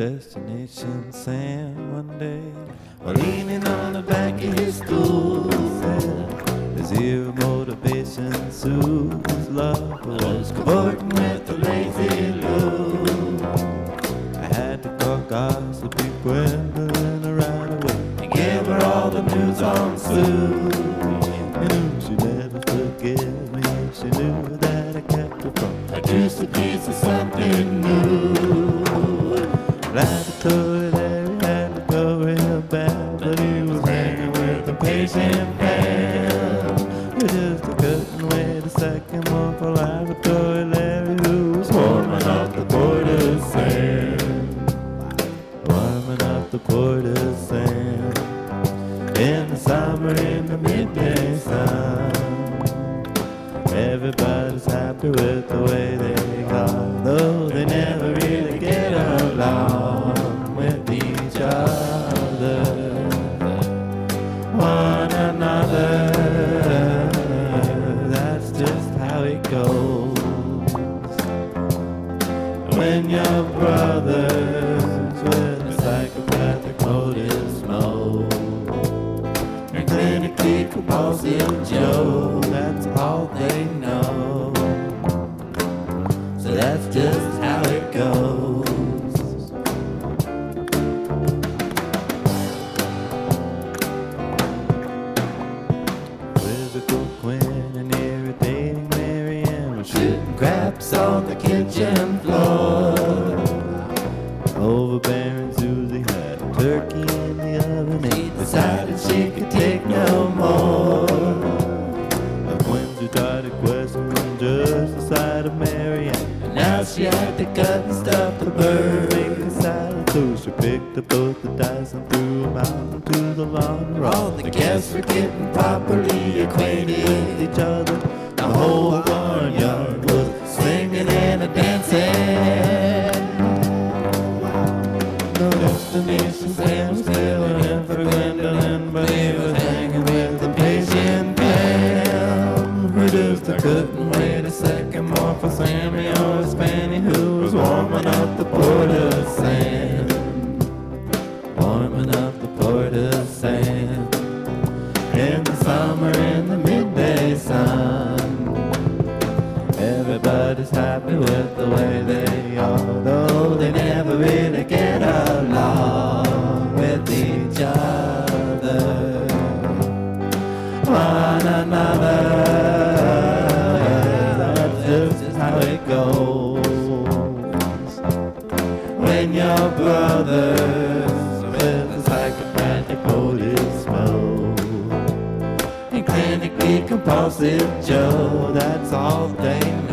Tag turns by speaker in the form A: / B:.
A: Destination Sam one day, while leaning on the back of his stool, said, "There's zero motivation, Sue's love was cavorting with the lazy Lou." I had to call gossipy Gwendolyn right away and give her all the news on Sue. You knew she never forgive me. She knew that I kept her from a juicy piece of something new. Everybody's happy with the way they are, though they never one another. That's just how it goes. When your brothers with a psychopathic motive smoke and clinically compulsive Joe, that's all were shooting craps on the kitchen floor. Overbearing Susie had a turkey in the oven and decided she could take no more. The Quinns who started questioning just the sight of Marianne. And now she had to cut and stuff the bird, make a salad. So she picked up both the dice and threw them out into the lawn. All the guests were getting properly acquainted with each other. The whole barnyard destination Sam was still in for Gwendolyn, but he was hanging with the patient Pam. Who just couldn't wait a second more for Sammy or Spanny, who was warming up the Port-o-san. Warming up the Port-o-san. In the summer, in the midday sun. Everybody's happy with the way they are, how it goes. When your brothers with a psychopathic motive smoke and clinically compulsive Joe, that's all they know.